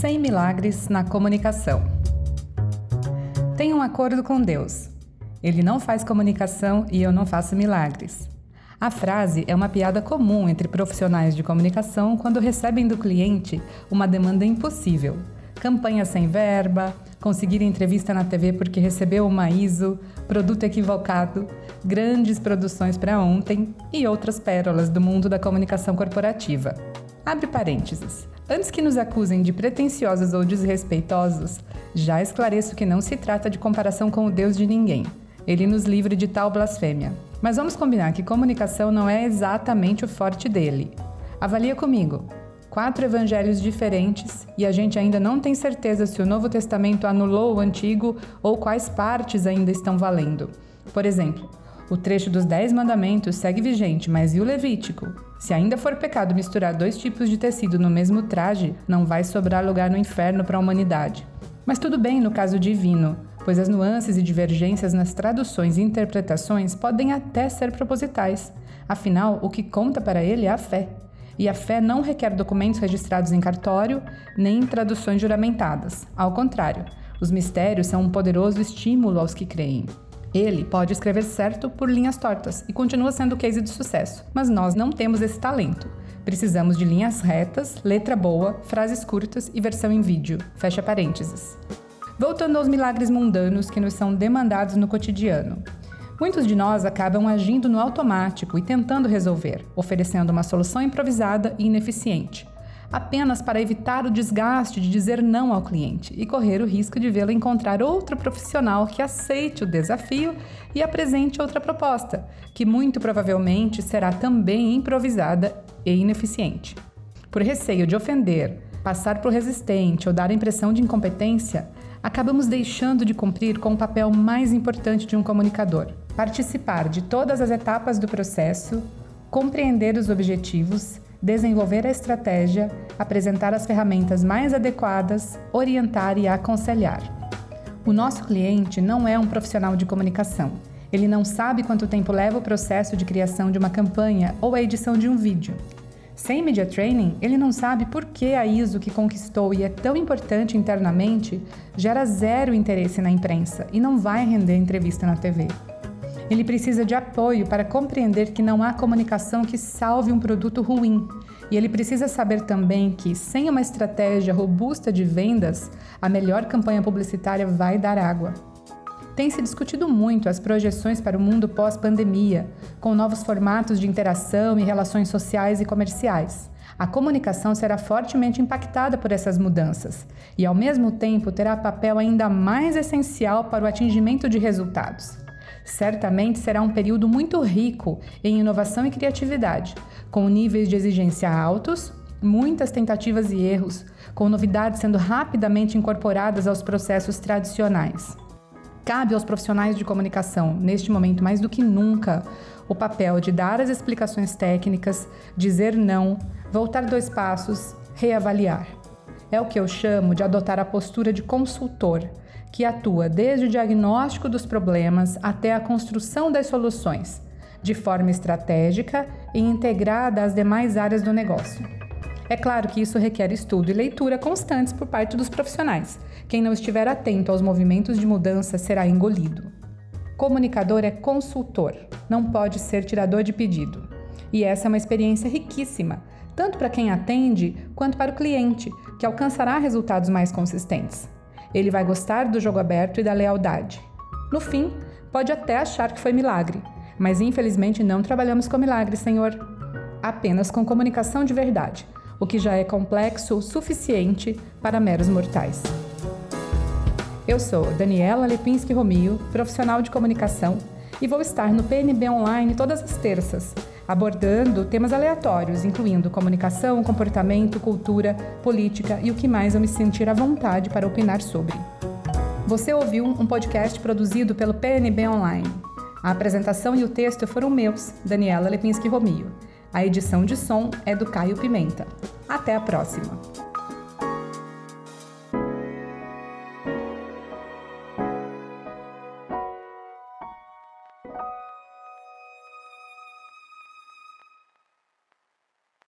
Sem milagres na comunicação. Tenho um acordo com Deus. Ele não faz comunicação e eu não faço milagres. A frase é uma piada comum entre profissionais de comunicação quando recebem do cliente uma demanda impossível. Campanha sem verba, conseguir entrevista na TV porque recebeu uma ISO, produto equivocado, grandes produções para ontem e outras pérolas do mundo da comunicação corporativa. Abre parênteses. Antes que nos acusem de pretensiosos ou desrespeitosos, já esclareço que não se trata de comparação com o Deus de ninguém. Ele nos livre de tal blasfêmia. Mas vamos combinar que comunicação não é exatamente o forte dele. Avalia comigo. Quatro evangelhos diferentes e a gente ainda não tem certeza se o Novo Testamento anulou o Antigo ou quais partes ainda estão valendo. Por exemplo, o trecho dos Dez Mandamentos segue vigente, mas e o Levítico? Se ainda for pecado misturar dois tipos de tecido no mesmo traje, não vai sobrar lugar no inferno para a humanidade. Mas tudo bem no caso divino, pois as nuances e divergências nas traduções e interpretações podem até ser propositais. Afinal, o que conta para ele é a fé. E a fé não requer documentos registrados em cartório, nem traduções juramentadas. Ao contrário, os mistérios são um poderoso estímulo aos que creem. Ele pode escrever certo por linhas tortas e continua sendo case de sucesso, mas nós não temos esse talento. Precisamos de linhas retas, letra boa, frases curtas e versão em vídeo. Fecha parênteses. Voltando aos milagres mundanos que nos são demandados no cotidiano. Muitos de nós acabam agindo no automático e tentando resolver, oferecendo uma solução improvisada e ineficiente, apenas para evitar o desgaste de dizer não ao cliente e correr o risco de vê-lo encontrar outro profissional que aceite o desafio e apresente outra proposta, que muito provavelmente será também improvisada e ineficiente. Por receio de ofender, passar por resistente ou dar a impressão de incompetência, acabamos deixando de cumprir com o papel mais importante de um comunicador: participar de todas as etapas do processo, compreender os objetivos, desenvolver a estratégia, apresentar as ferramentas mais adequadas, orientar e aconselhar. O nosso cliente não é um profissional de comunicação. Ele não sabe quanto tempo leva o processo de criação de uma campanha ou a edição de um vídeo. Sem media training, ele não sabe por que a ISO que conquistou e é tão importante internamente gera zero interesse na imprensa e não vai render entrevista na TV. Ele precisa de apoio para compreender que não há comunicação que salve um produto ruim. E ele precisa saber também que, sem uma estratégia robusta de vendas, a melhor campanha publicitária vai dar água. Tem se discutido muito as projeções para o mundo pós-pandemia, com novos formatos de interação e relações sociais e comerciais. A comunicação será fortemente impactada por essas mudanças e, ao mesmo tempo, terá papel ainda mais essencial para o atingimento de resultados. Certamente será um período muito rico em inovação e criatividade, com níveis de exigência altos, muitas tentativas e erros, com novidades sendo rapidamente incorporadas aos processos tradicionais. Cabe aos profissionais de comunicação, neste momento mais do que nunca, o papel de dar as explicações técnicas, dizer não, voltar dois passos, reavaliar. É o que eu chamo de adotar a postura de consultor, que atua desde o diagnóstico dos problemas até a construção das soluções, de forma estratégica e integrada às demais áreas do negócio. É claro que isso requer estudo e leitura constantes por parte dos profissionais. Quem não estiver atento aos movimentos de mudança será engolido. Comunicador é consultor, não pode ser tirador de pedido. E essa é uma experiência riquíssima, tanto para quem atende quanto para o cliente, que alcançará resultados mais consistentes. Ele vai gostar do jogo aberto e da lealdade. No fim, pode até achar que foi milagre, mas infelizmente não trabalhamos com milagres, senhor. Apenas com comunicação de verdade o que já é complexo o suficiente para meros mortais. Eu sou Daniela Lepinski Romio, profissional de comunicação, e vou estar no PNB Online todas as terças, abordando temas aleatórios, incluindo comunicação, comportamento, cultura, política e o que mais eu me sentir à vontade para opinar sobre. Você ouviu um podcast produzido pelo PNB Online. A apresentação e o texto foram meus, Daniela Lepinski Romio. A edição de som é do Caio Pimenta. Até a próxima!